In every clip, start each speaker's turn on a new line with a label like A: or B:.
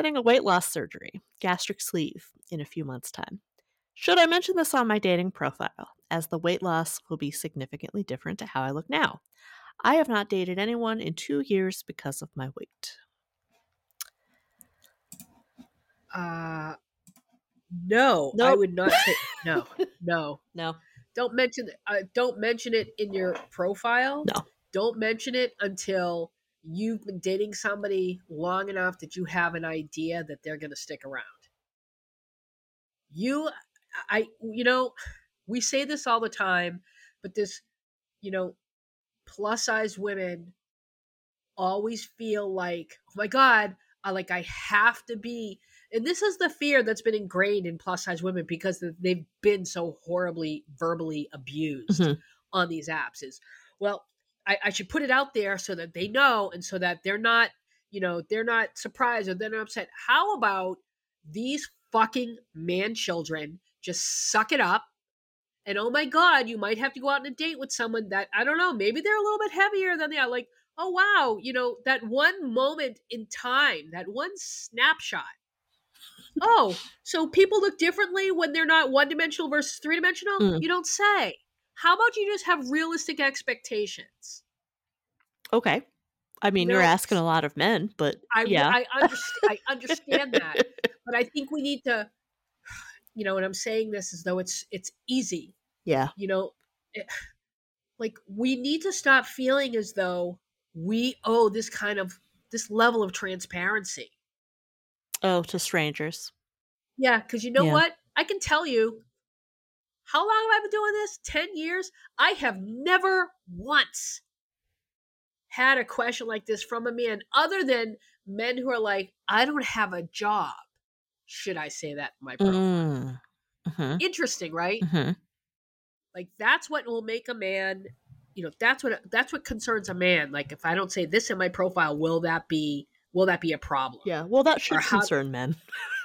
A: getting a weight loss surgery, gastric sleeve, in a few months' time. Should I mention this on my dating profile, as the weight loss will be significantly different to how I look now? I have not dated anyone in two years because of my weight.
B: Uh, no, I would not say no, no.
A: No.
B: Don't mention uh, don't mention it in your profile.
A: No.
B: Don't mention it until you've been dating somebody long enough that you have an idea that they're going to stick around. You I you know, we say this all the time, but this you know, plus size women always feel like, "Oh my god, I like I have to be and this is the fear that's been ingrained in plus size women because they've been so horribly verbally abused
A: Mhm.
B: on these apps is well I, I should put it out there so that they know and so that they're not you know they're not surprised or they're not upset. How about these fucking man children just suck it up and oh my god you might have to go out on a date with someone that i don't know maybe they're a little bit heavier than they are. Like oh wow you know that one moment in time that one snapshot. Oh so people look differently when they're not one dimensional versus three dimensional?
A: Mm.
B: you don't say how about you just have realistic expectations
A: Okay. I mean, you're asking a lot of men, but
B: i
A: yeah.
B: I, underst- I understand that but i think we need to you know and i'm saying this as though it's it's easy
A: yeah.
B: you know eh, it- like we need to stop feeling as though we owe this kind of this level of transparency
A: Oh, to strangers.
B: yeah because you know
A: Yeah.
B: what i can tell you how long have i been doing this? 10 years? I have never once had a question like this from a man other than men who are like i don't have a job. Should i say that in my profile?
A: Mm. hmm
B: interesting right?
A: Hmm
B: like that's what will make a man you know that's what that's what concerns a man. Like if i don't say this in my profile will that be will that be a problem?
A: Yeah. Well, that should
B: how-
A: concern men.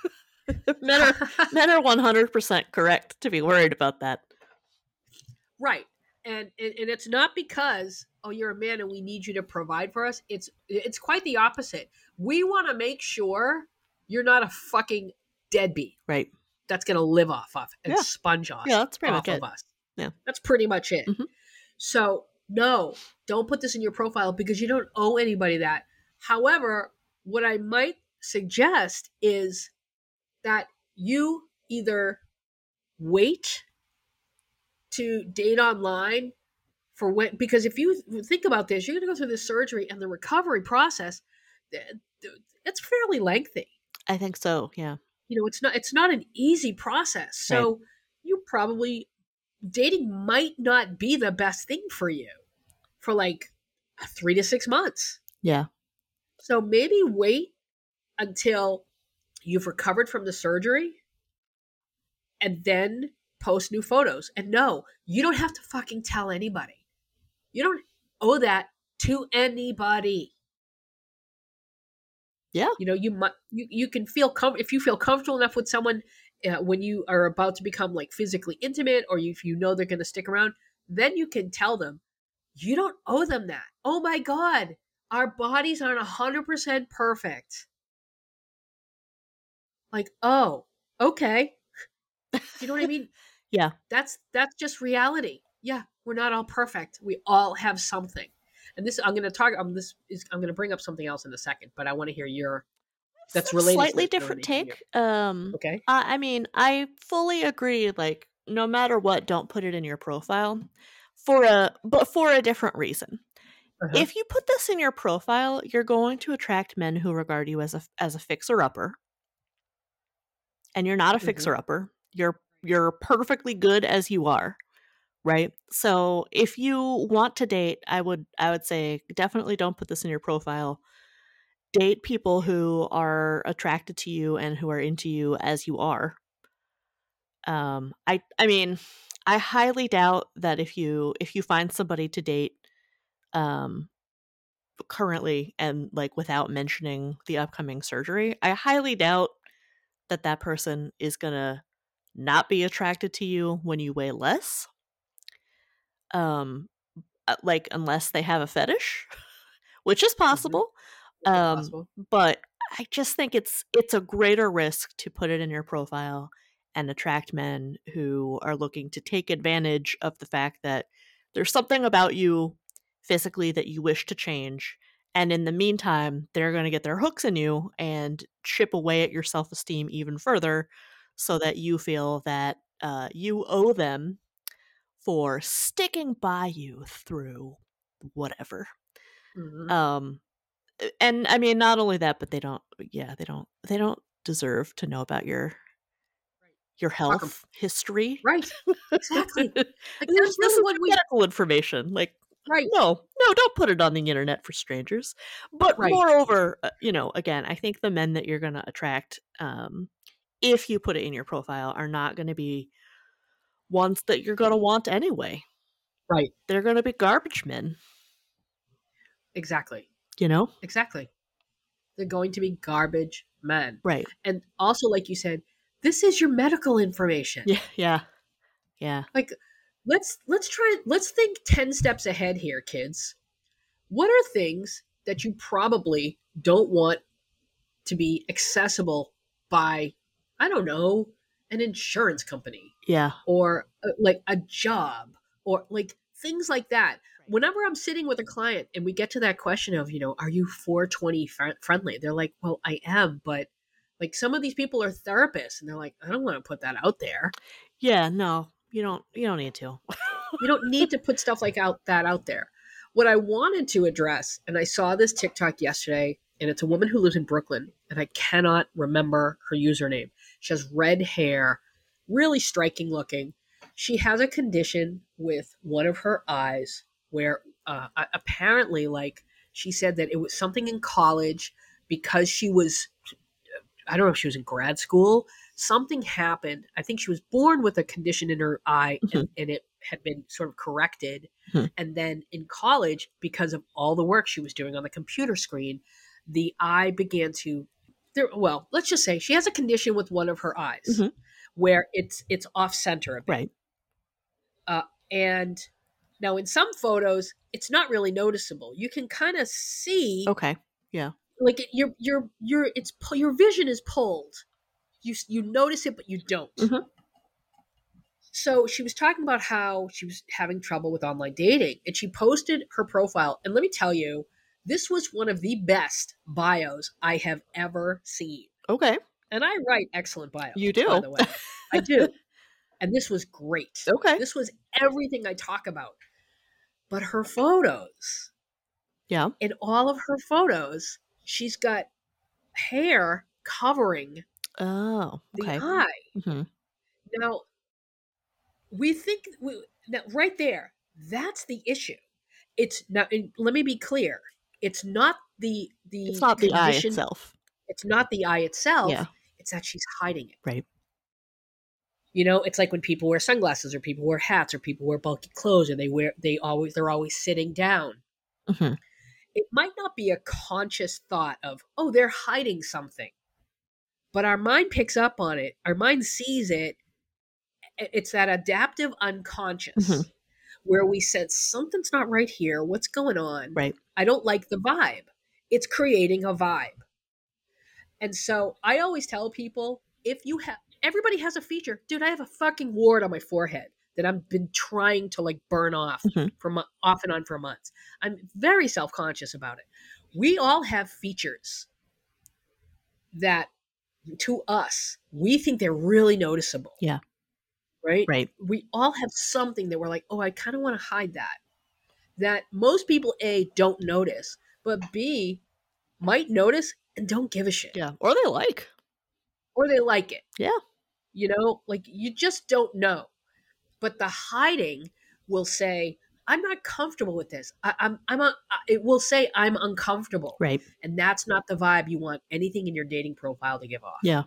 A: men are men are one hundred percent correct to be worried about that.
B: right and, and and it's not because oh you're a man and we need you to provide for us it's it's quite the opposite we want to make sure you're not a fucking deadbeat
A: Right.
B: that's gonna live off of and
A: Yeah.
B: sponge off
A: Yeah, that's pretty much
B: of
A: it.
B: us
A: Yeah.
B: that's pretty much it
A: Mhm.
B: so no don't put this in your profile because you don't owe anybody that however what i might suggest is that you either wait to date online for when because if you think about this you're going to go through this surgery and the recovery process it's fairly lengthy
A: I think so. Yeah.
B: you know it's not it's not an easy process so you probably dating might not be the best thing for you for like three to six months
A: Yeah.
B: so maybe wait until you've recovered from the surgery and then post new photos. And no you don't have to fucking tell anybody. You don't owe that to anybody.
A: Yeah.
B: you know you might you, you can feel com- if you feel comfortable enough with someone uh, when you are about to become like physically intimate or you, if you know they're going to stick around then you can tell them. You don't owe them that. Oh my god our bodies aren't 100% perfect like oh okay you know what i mean
A: Yeah.
B: that's that's just reality yeah we're not all perfect we all have something and this i'm going to talk i'm this is i'm going to bring up something else in a second but i want to hear your That's
A: Some
B: related
A: Slightly different take. Um.
B: okay
A: I I mean, I fully agree. Like, no matter what, don't put it in your profile for a but for a different reason.
B: Uh-huh.
A: If you put this in your profile, you're going to attract men who regard you as a as a fixer upper, and you're not a
B: Mhm.
A: fixer upper. You're you're perfectly good as you are, right? So if you want to date, I would I would say definitely don't put this in your profile. Date people who are attracted to you and who are into you as you are. Um, I I mean, I highly doubt that if you if you find somebody to date, um, currently and like without mentioning the upcoming surgery, I highly doubt that that person is gonna not be attracted to you when you weigh less. Um, uh, like unless they have a fetish, which is possible.
B: Is that
A: Um,
B: possible?
A: but I just think it's it's a greater risk to put it in your profile and attract men who are looking to take advantage of the fact that there's something about you physically that you wish to change and in the meantime they're going to get their hooks in you and chip away at your self-esteem even further so that you feel that uh, you owe them for sticking by you through whatever
B: Mhm.
A: um and i mean not only that but they don't yeah they don't they don't deserve to know about your your health history
B: Right. Exactly. Like
A: this,
B: that's
A: this
B: really
A: is medical information like
B: right.
A: no no don't put it on the internet for strangers but
B: Right.
A: moreover uh, you know again i think the men that you're going to attract um if you put it in your profile are not going to be ones that you're going to want anyway
B: Right.
A: they're going to be garbage men
B: Exactly.
A: you know
B: Exactly. They're going to be garbage men.
A: right
B: And also, like you said, this is your medical information.
A: yeah yeah yeah
B: Like, let's let's try let's think ten steps ahead here, kids. What are things that you probably don't want to be accessible by, I don't know, an insurance company
A: yeah
B: or uh, like a job or like things like that. Whenever I'm sitting with a client and we get to that question of, you know, are you 420 fr- friendly? They're like, well, I am, but like some of these people are therapists and they're like, I don't want to put that out there.
A: yeah no you don't you don't need to
B: You don't need to put stuff like out that out there. What I wanted to address, and I saw this TikTok yesterday, and it's a woman who lives in Brooklyn, and I cannot remember her username. She has red hair, really striking looking. She has a condition with one of her eyes where uh, apparently, like, she said that it was something in college because she was, I don't know if she was in grad school. Something happened. I think she was born with a condition in her eye, and, and it had been sort of corrected.
A: Hmm.
B: And then in college, because of all the work she was doing on the computer screen, the eye began to. There, well, let's just say she has a condition with one of her eyes
A: Mhm.
B: where it's it's off center a bit.
A: right
B: And now in some photos, it's not really noticeable. You can kind of see
A: okay
B: Yeah like your your your it's your vision is pulled. You you notice it, but you don't.
A: Mhm.
B: So she was talking about how she was having trouble with online dating, and she posted her profile. And let me tell you, this was one of the best bios I have ever seen.
A: okay
B: And I write excellent bios.
A: You do.
B: by the way. I do. And this was great.
A: okay
B: This was everything I talk about. But her photos,
A: yeah
B: in all of her photos, she's got hair covering
A: oh
B: the
A: okay
B: eye.
A: hmm
B: Now, we think we, now right there, that's the issue. It's now. And let me be clear. It's not the the.
A: it's not the eye itself
B: It's not the eye itself.
A: yeah
B: It's that she's hiding it.
A: Right.
B: You know, it's like when people wear sunglasses or people wear hats or people wear bulky clothes or they wear they always they're always sitting down.
A: hmm
B: It might not be a conscious thought of, oh, they're hiding something. But our mind picks up on it. Our mind sees it. It's that adaptive unconscious
A: Mhm.
B: where we sense something's not right here. What's going on?
A: Right.
B: I don't like the vibe. It's creating a vibe. And so I always tell people if you have everybody has a feature. Dude, I have a fucking wart on my forehead that I've been trying to like burn off
A: Mhm.
B: for off and on for months. I'm very self-conscious about it. We all have features that to us, we think they're really noticeable.
A: Yeah.
B: Right?
A: right
B: we all have something that we're like, oh, I kind of want to hide that. That most people A don't notice, but B might notice and don't give a shit.
A: yeah or they like
B: Or they like it.
A: Yeah.
B: You know, like you just don't know. But the hiding will say, I'm not comfortable with this. I, I'm I'm a, it will say I'm uncomfortable.
A: right
B: And that's not the vibe you want anything in your dating profile to give off.
A: Yeah.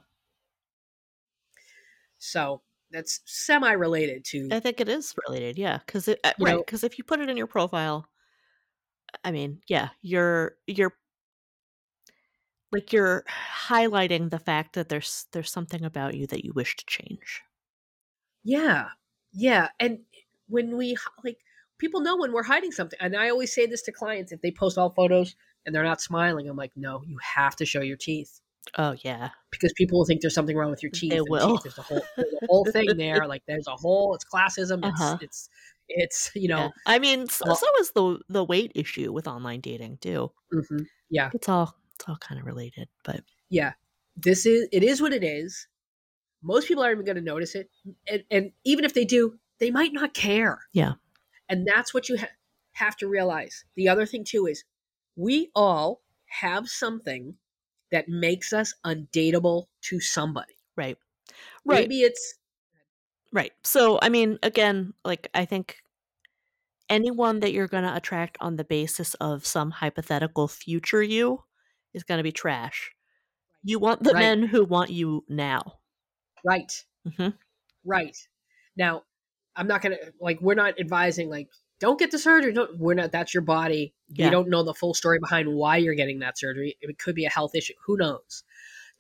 B: So that's semi related to
A: I think it is related, yeah, because it uh, right because if you put it in your profile, I mean, yeah, you're you're like you're highlighting the fact that there's there's something about you that you wish to change.
B: Yeah. Yeah. And when we like people know when we're hiding something. And I always say this to clients if they post all photos and they're not smiling, I'm like, no, you have to show your teeth
A: Oh yeah.
B: because people will think there's something wrong with your teeth.
A: They will.
B: there's a whole there's a whole thing there. Like there's a whole it's classism. It's
A: Uh-huh.
B: it's it's you know
A: yeah. I mean, so, so is the the weight issue with online dating too.
B: mhm, yeah
A: It's all it's all kind of related, but
B: yeah. This is it is what it is. Most people aren't even going to notice it, and, and even if they do, they might not care.
A: Yeah.
B: And that's what you ha- have to realize. The other thing too is we all have something that makes us undateable to somebody.
A: right. Right.
B: Maybe it's
A: Right. So, I mean, again, like I think anyone that you're going to attract on the basis of some hypothetical future you is going to be trash. You want the
B: Right.
A: men who want you now.
B: right.
A: Mhm.
B: Right. Now, I'm not going to like we're not advising like don't get the surgery. Don't we're not that's your body.
A: Yeah.
B: We don't know the full story behind why you're getting that surgery. It could be a health issue. Who knows?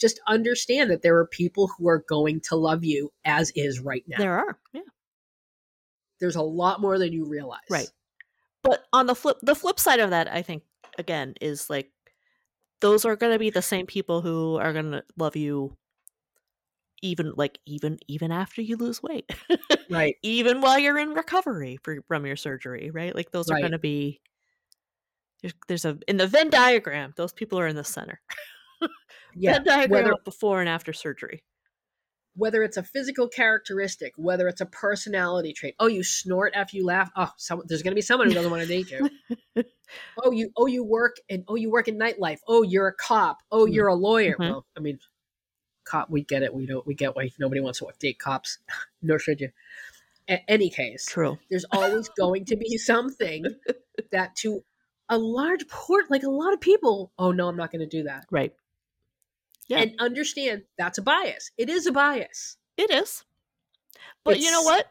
B: Just understand that there are people who are going to love you as is right now.
A: There are. Yeah.
B: There's a lot more than you realize.
A: Right. But on the flip the flip side of that, I think again is like those are going to be the same people who are going to love you even like even even after you lose weight.
B: Right.
A: even while you're in recovery for, from your surgery, right? Like those are going to be there's, there's a in the Venn diagram, those people are in the center.
B: Yeah.
A: Venn diagram
B: Whether
A: before and after surgery.
B: whether it's a physical characteristic, whether it's a personality trait. Oh, you snort after you laugh. Oh, some, there's going to be someone who doesn't want to date you. oh, you oh you work and oh you work in nightlife. Oh, you're a cop. Oh,
A: Mm.
B: you're a lawyer.
A: Mhm.
B: Well, I mean, cop. We get it. We don't. We get why nobody wants to date cops. Nor should you. A- any case,
A: True.
B: there's always going to be something that to a large port, like a lot of people. Oh no, I'm not going to do that.
A: Right. Yeah.
B: And understand that's a bias. It is a bias.
A: It is. But you know what?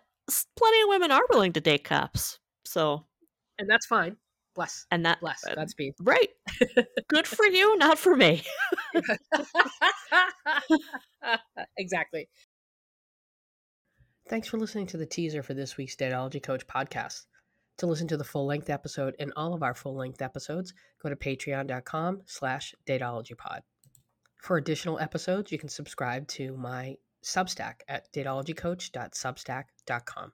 A: Plenty of women are willing to date cops. So,
B: and that's fine. Bless,
A: and that
B: bless.
A: uh,
B: Godspeed.
A: right. Good for you, not for me.
B: exactly. Thanks for listening to the teaser for this week's Datology Coach podcast. To listen to the full length episode and all of our full length episodes, go to patreon.com slash datologypod. For additional episodes, you can subscribe to my Substack at datologycoach.substack.com.